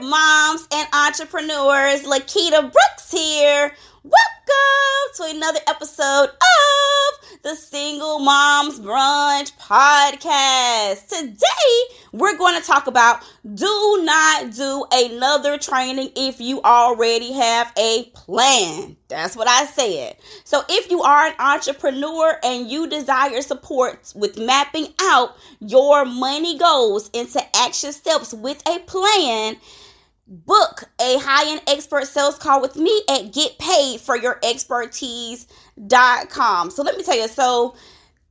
moms and entrepreneurs. Lakita Brooks here. Welcome to another episode of the Single Moms Brunch Podcast. Today, we're going to talk about do not do another training if you already have a plan. That's what I said. So, if you are an entrepreneur and you desire support with mapping out your money goals into action steps with a plan, book a high-end expert sales call with me at getpaidforyourexpertise.com. So let me tell you, so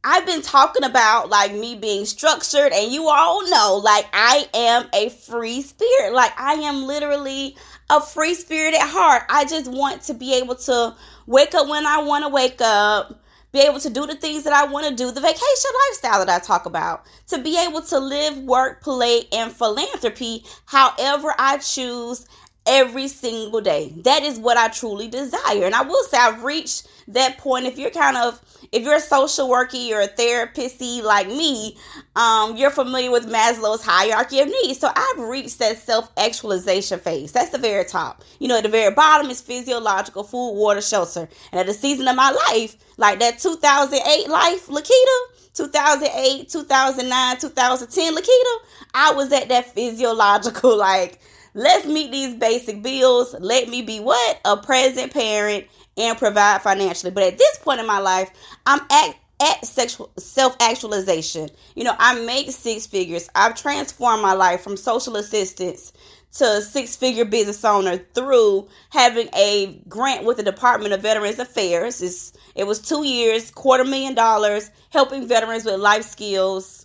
I've been talking about like me being structured and you all know like I am a free spirit. Like I am literally a free spirit at heart. I just want to be able to wake up when I want to wake up be able to do the things that I want to do, the vacation lifestyle that I talk about, to be able to live, work, play, and philanthropy however I choose every single day. That is what I truly desire. And I will say I've reached that point. If you're kind of if you're a social worker, you're a therapist like me, um, you're familiar with Maslow's hierarchy of needs. So I've reached that self-actualization phase. That's the very top. You know, at the very bottom is physiological food, water, shelter. And at the season of my life, like that 2008 life, Lakita, 2008, 2009, 2010, Lakita, I was at that physiological like Let's meet these basic bills. Let me be what? A present parent and provide financially. But at this point in my life, I'm at at sexual self actualization. You know, I make six figures. I've transformed my life from social assistance to six figure business owner through having a grant with the Department of Veterans Affairs. It's, it was two years, quarter million dollars, helping veterans with life skills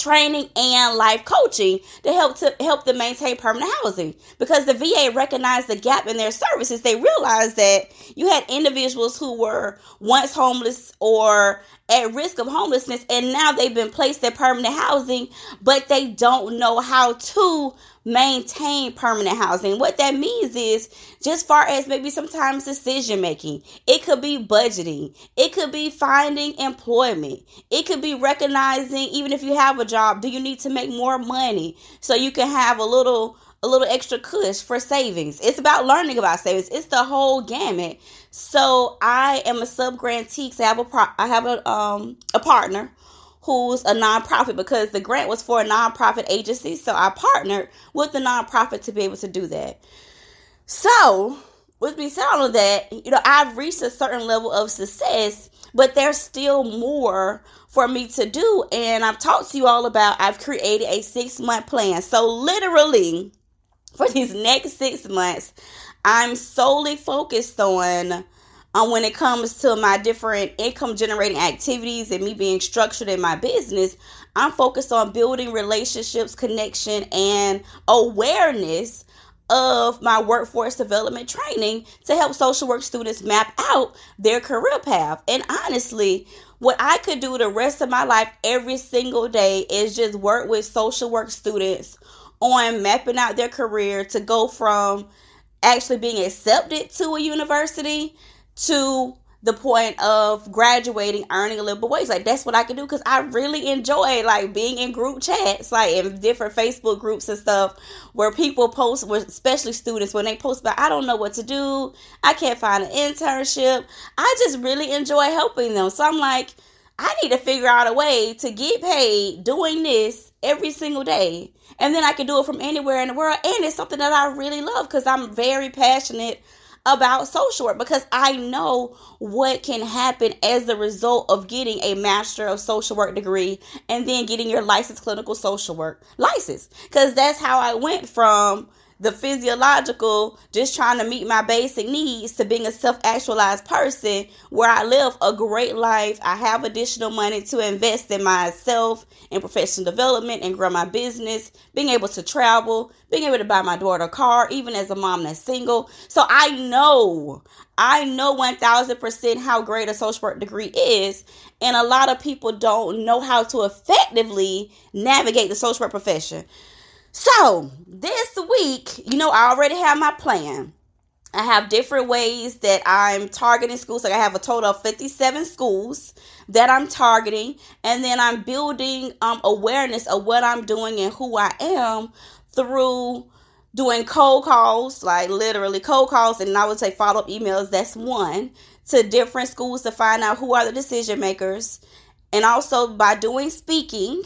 training and life coaching to help to help them maintain permanent housing. Because the VA recognized the gap in their services they realized that you had individuals who were once homeless or at risk of homelessness and now they've been placed in permanent housing but they don't know how to maintain permanent housing. What that means is just far as maybe sometimes decision making. It could be budgeting. It could be finding employment. It could be recognizing even if you have a job, do you need to make more money so you can have a little a little extra cush for savings. It's about learning about savings. It's the whole gamut. So I am a sub grantee. I have a pro- I have a um a partner who's a nonprofit because the grant was for a nonprofit agency. So I partnered with the nonprofit to be able to do that. So, with me saying all of that, you know, I've reached a certain level of success, but there's still more for me to do. And I've talked to you all about I've created a six month plan. So, literally, for these next six months, I'm solely focused on um, when it comes to my different income generating activities and me being structured in my business, I'm focused on building relationships, connection, and awareness of my workforce development training to help social work students map out their career path. And honestly, what I could do the rest of my life every single day is just work with social work students on mapping out their career to go from actually being accepted to a university to the point of graduating, earning a little bit of wage. Like that's what I can do because I really enjoy like being in group chats, like in different Facebook groups and stuff, where people post, especially students, when they post about I don't know what to do, I can't find an internship. I just really enjoy helping them. So I'm like, I need to figure out a way to get paid doing this every single day. And then I can do it from anywhere in the world. And it's something that I really love because I'm very passionate about social work because I know what can happen as a result of getting a master of social work degree and then getting your licensed clinical social work license. Because that's how I went from the physiological, just trying to meet my basic needs, to being a self actualized person where I live a great life. I have additional money to invest in myself and professional development and grow my business, being able to travel, being able to buy my daughter a car, even as a mom that's single. So I know, I know 1000% how great a social work degree is. And a lot of people don't know how to effectively navigate the social work profession. So this week, you know, I already have my plan. I have different ways that I'm targeting schools. Like I have a total of 57 schools that I'm targeting, and then I'm building um, awareness of what I'm doing and who I am through doing cold calls, like literally cold calls, and I would say follow up emails. That's one to different schools to find out who are the decision makers, and also by doing speaking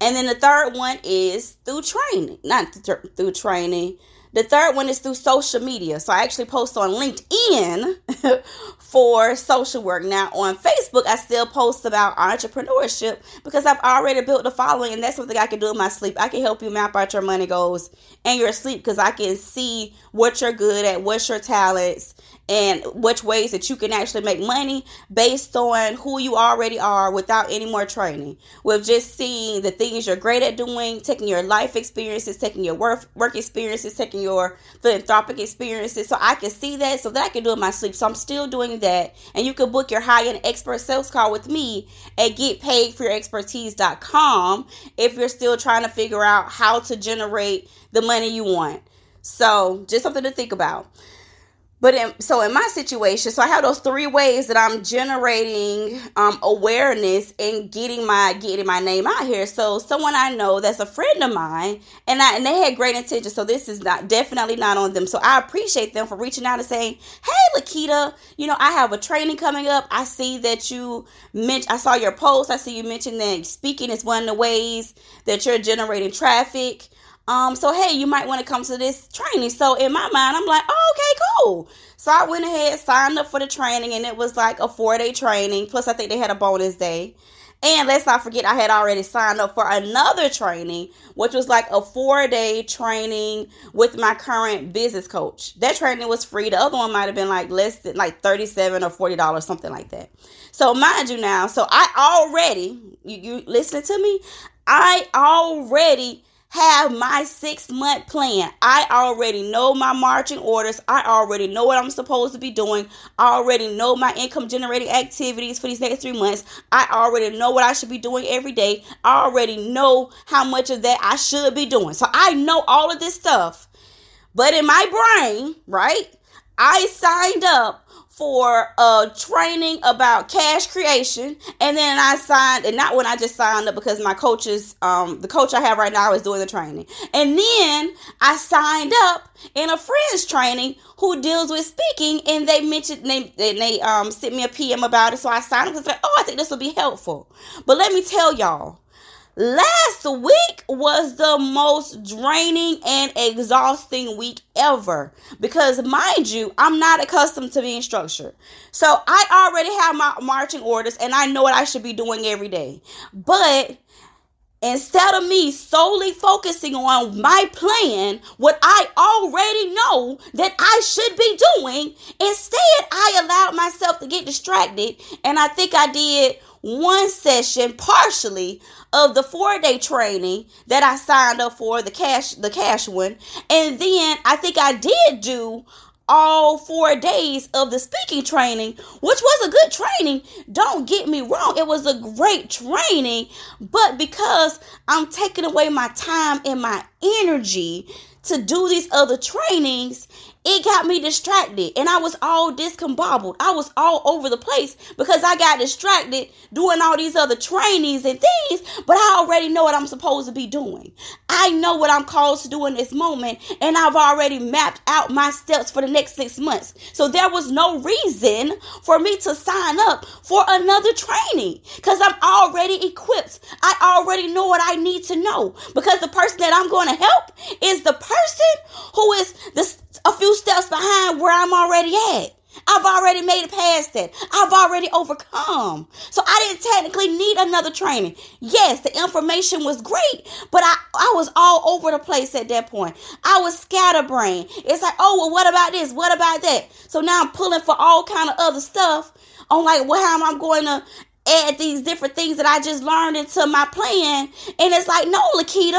and then the third one is through training, not through training. The third one is through social media. So I actually post on LinkedIn for social work. Now on Facebook, I still post about entrepreneurship because I've already built a following, and that's something I can do in my sleep. I can help you map out your money goals and your sleep because I can see what you're good at, what's your talents, and which ways that you can actually make money based on who you already are without any more training. With just seeing the things you're great at doing, taking your life experiences, taking your work work experiences, taking your philanthropic experiences. So I can see that so that I can do it in my sleep. So I'm still doing that. And you can book your high-end expert sales call with me at getpaidforyourexpertise.com if you're still trying to figure out how to generate the money you want. So just something to think about. But in, so in my situation, so I have those three ways that I'm generating um, awareness and getting my getting my name out here. So someone I know that's a friend of mine, and I and they had great intentions. So this is not definitely not on them. So I appreciate them for reaching out and saying, "Hey, Lakita, you know I have a training coming up. I see that you mentioned. I saw your post. I see you mentioned that speaking is one of the ways that you're generating traffic." Um, so hey, you might want to come to this training. So in my mind, I'm like, oh, okay, cool. So I went ahead, signed up for the training, and it was like a four day training. Plus, I think they had a bonus day. And let's not forget, I had already signed up for another training, which was like a four day training with my current business coach. That training was free. The other one might have been like less than like 37 or $40, something like that. So, mind you, now, so I already, you, you listening to me? I already have my six month plan. I already know my marching orders. I already know what I'm supposed to be doing. I already know my income generating activities for these next three months. I already know what I should be doing every day. I already know how much of that I should be doing. So I know all of this stuff. But in my brain, right, I signed up for uh training about cash creation and then I signed and not when I just signed up because my coaches um the coach I have right now is doing the training. And then I signed up in a friend's training who deals with speaking and they mentioned they they um sent me a PM about it so I signed up because like oh I think this will be helpful. But let me tell y'all Last week was the most draining and exhausting week ever because, mind you, I'm not accustomed to being structured. So I already have my marching orders and I know what I should be doing every day. But instead of me solely focusing on my plan, what I already know that I should be doing, instead I allowed myself to get distracted. And I think I did one session partially of the four day training that I signed up for the cash the cash one and then I think I did do all four days of the speaking training, which was a good training. Don't get me wrong, it was a great training, but because I'm taking away my time and my energy to do these other trainings, it got me distracted and I was all discombobbled. I was all over the place because I got distracted doing all these other trainings and things, but I already know what I'm supposed to be doing. I know what I'm called to do in this moment and I've already mapped out my steps for the next six months. So there was no reason for me to sign up for another training because I'm already equipped. I already know what I need to know because the person that I'm going to help is the person who is the behind where I'm already at. I've already made it past that. I've already overcome. So I didn't technically need another training. Yes, the information was great, but I, I was all over the place at that point. I was scatterbrained. It's like, oh, well, what about this? What about that? So now I'm pulling for all kind of other stuff on like, well, how am I going to add these different things that I just learned into my plan? And it's like, no, Lakita,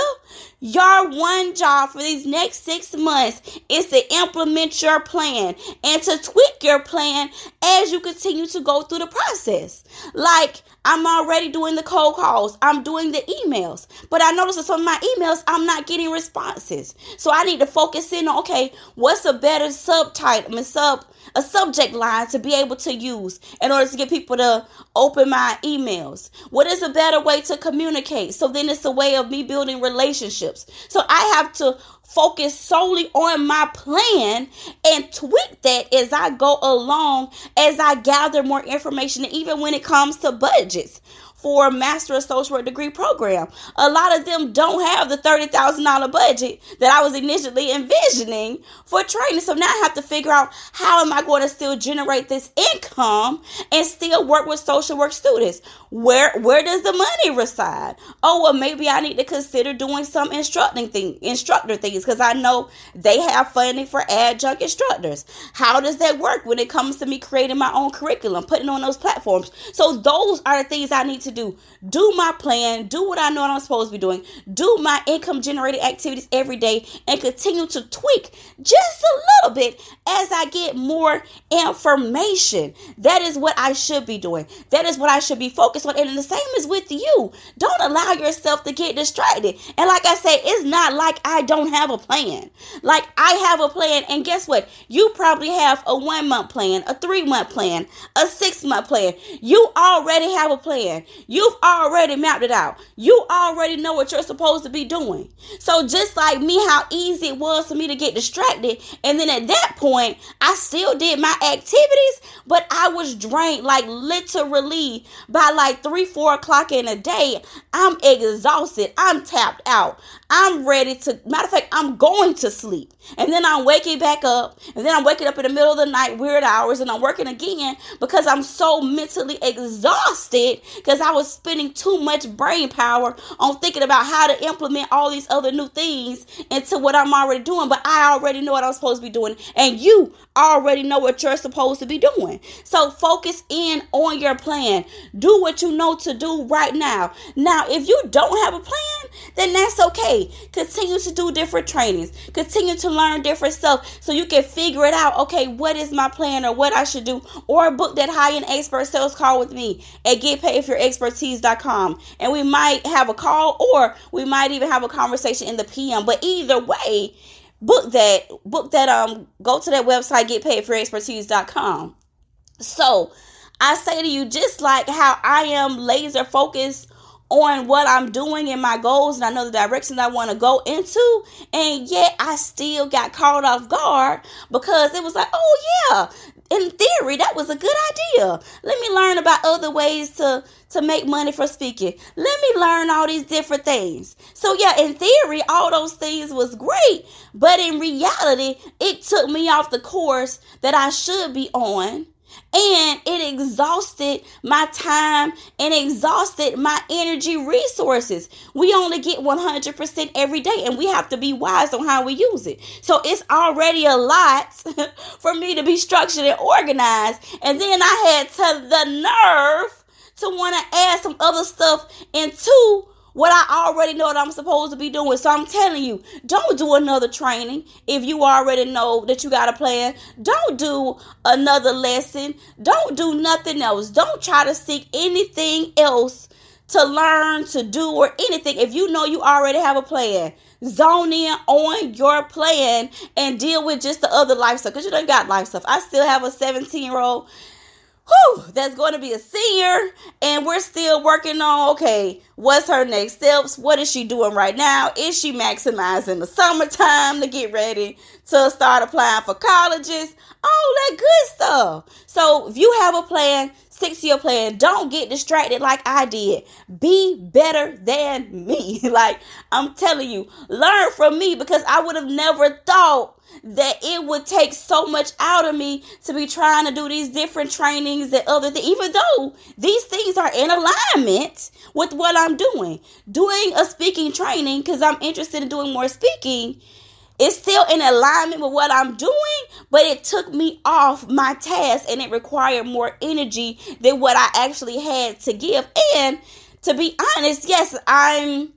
your one job for these next six months is to implement your plan and to tweak your plan as you continue to go through the process. Like, I'm already doing the cold calls, I'm doing the emails, but I notice that some of my emails I'm not getting responses. So I need to focus in on okay, what's a better subtitle, I mean, sub a subject line to be able to use in order to get people to open my emails? What is a better way to communicate? So then it's a way of me building relationships. So I have to focus solely on my plan and tweak that as I go along, as I gather more information, even when it comes to budgets for a master of social work degree program. A lot of them don't have the $30,000 budget that I was initially envisioning for training. So now I have to figure out how am I going to still generate this income and still work with social work students? Where where does the money reside? Oh, well maybe I need to consider doing some instructing thing, instructor things because I know they have funding for adjunct instructors. How does that work when it comes to me creating my own curriculum, putting on those platforms? So those are the things I need to do. Do my plan, do what I know I'm supposed to be doing, do my income generating activities every day, and continue to tweak just a little bit as I get more information. That is what I should be doing. That is what I should be focused on. And the same is with you. Don't allow yourself to get distracted. And like I said, it's not like I don't have a plan. Like I have a plan, and guess what? You probably have a one month plan, a three month plan, a six month plan. You already have a plan. You've already mapped it out. You already know what you're supposed to be doing. So just like me, how easy it was for me to get distracted, and then at that point, I still did my activities, but I was drained, like literally by like three, four o'clock in the day. I'm exhausted. I'm tapped out. I'm ready to, matter of fact, I'm going to sleep. And then I'm waking back up. And then I'm waking up in the middle of the night, weird hours, and I'm working again because I'm so mentally exhausted because I was spending too much brain power on thinking about how to implement all these other new things into what I'm already doing. But I already know what I'm supposed to be doing. And you already know what you're supposed to be doing. So focus in on your plan. Do what you know to do right now. Now, if you don't have a plan, then that's okay. Continue to do different trainings. Continue to learn different stuff so you can figure it out. Okay, what is my plan or what I should do? Or book that high end expert sales call with me at getpaidforyourexpertise.com. And we might have a call or we might even have a conversation in the PM. But either way, book that book that um go to that website getpaidforyourexpertise.com. So I say to you, just like how I am laser focused on what I'm doing and my goals, and I know the directions I want to go into, and yet I still got caught off guard because it was like, oh yeah, in theory that was a good idea. Let me learn about other ways to to make money for speaking. Let me learn all these different things. So yeah, in theory, all those things was great, but in reality, it took me off the course that I should be on and it exhausted my time and exhausted my energy resources. We only get 100% every day and we have to be wise on how we use it. So it's already a lot for me to be structured and organized. And then I had to the nerve to want to add some other stuff into what I already know that I'm supposed to be doing. So I'm telling you, don't do another training if you already know that you got a plan. Don't do another lesson. Don't do nothing else. Don't try to seek anything else to learn, to do, or anything if you know you already have a plan. Zone in on your plan and deal with just the other life stuff because you don't got life stuff. I still have a 17 year old whew, that's going to be a senior, and we're still working on okay, What's her next steps? What is she doing right now? Is she maximizing the summertime to get ready to start applying for colleges? All that good stuff. So if you have a plan, stick to your plan. Don't get distracted like I did. Be better than me. like I'm telling you, learn from me because I would have never thought that it would take so much out of me to be trying to do these different trainings and other things, even though these things are in alignment with what I'm doing. Doing a speaking training because I'm interested in doing more speaking it's still in alignment with what I'm doing, but it took me off my task and it required more energy than what I actually had to give. And to be honest, yes, I'm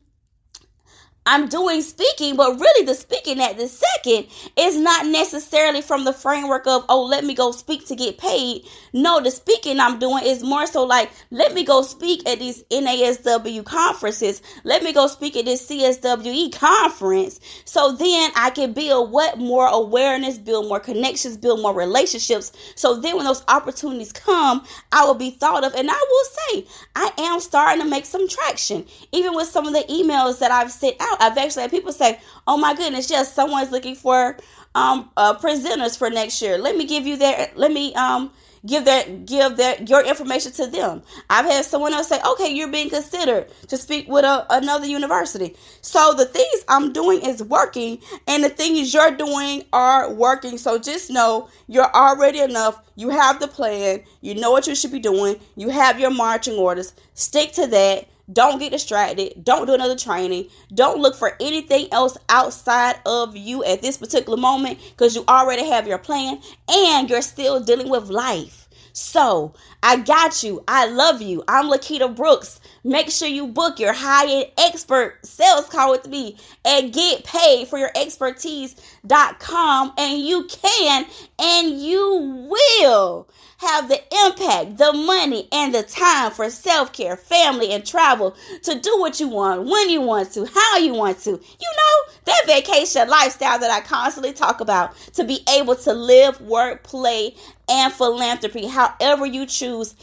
I'm doing speaking, but really the speaking at the second is not necessarily from the framework of, oh, let me go speak to get paid. No, the speaking I'm doing is more so like, let me go speak at these NASW conferences. Let me go speak at this CSWE conference. So then I can build what more awareness, build more connections, build more relationships. So then when those opportunities come, I will be thought of. And I will say, I am starting to make some traction, even with some of the emails that I've sent out I've actually had people say, "Oh my goodness, yes, someone's looking for um uh, presenters for next year. Let me give you their. Let me um." give that give that your information to them. I've had someone else say, "Okay, you're being considered to speak with a, another university." So the things I'm doing is working, and the things you're doing are working. So just know you're already enough. You have the plan. You know what you should be doing. You have your marching orders. Stick to that. Don't get distracted. Don't do another training. Don't look for anything else outside of you at this particular moment because you already have your plan and you're still dealing with life. So I got you. I love you. I'm Lakita Brooks. Make sure you book your high end expert sales call with me and get paid for your expertise.com. And you can and you will have the impact, the money, and the time for self care, family, and travel to do what you want, when you want to, how you want to. You know, that vacation lifestyle that I constantly talk about to be able to live, work, play, and philanthropy however you choose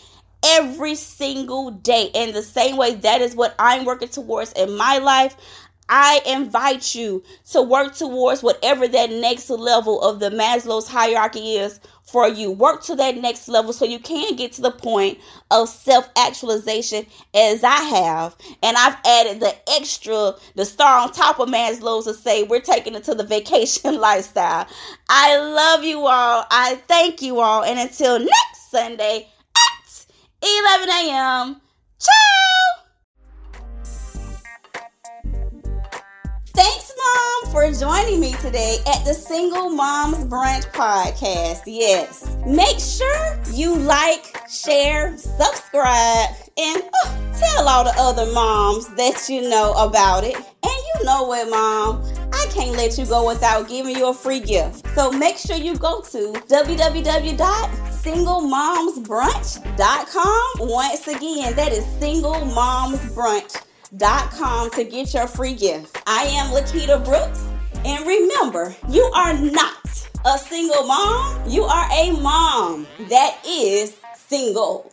every single day. In the same way, that is what I'm working towards in my life. I invite you to work towards whatever that next level of the Maslow's hierarchy is for you. Work to that next level so you can get to the point of self actualization as I have. And I've added the extra, the star on top of Maslow's to say we're taking it to the vacation lifestyle. I love you all. I thank you all. And until next Sunday 11 a.m., ciao! Thanks, Mom, for joining me today at the Single Moms Brunch podcast. Yes. Make sure you like, share, subscribe, and oh, tell all the other moms that you know about it. And you know what, Mom? I can't let you go without giving you a free gift. So make sure you go to www.singlemomsbrunch.com. Once again, that is Single Moms Brunch com to get your free gift. I am Lakita Brooks, and remember, you are not a single mom, you are a mom that is single.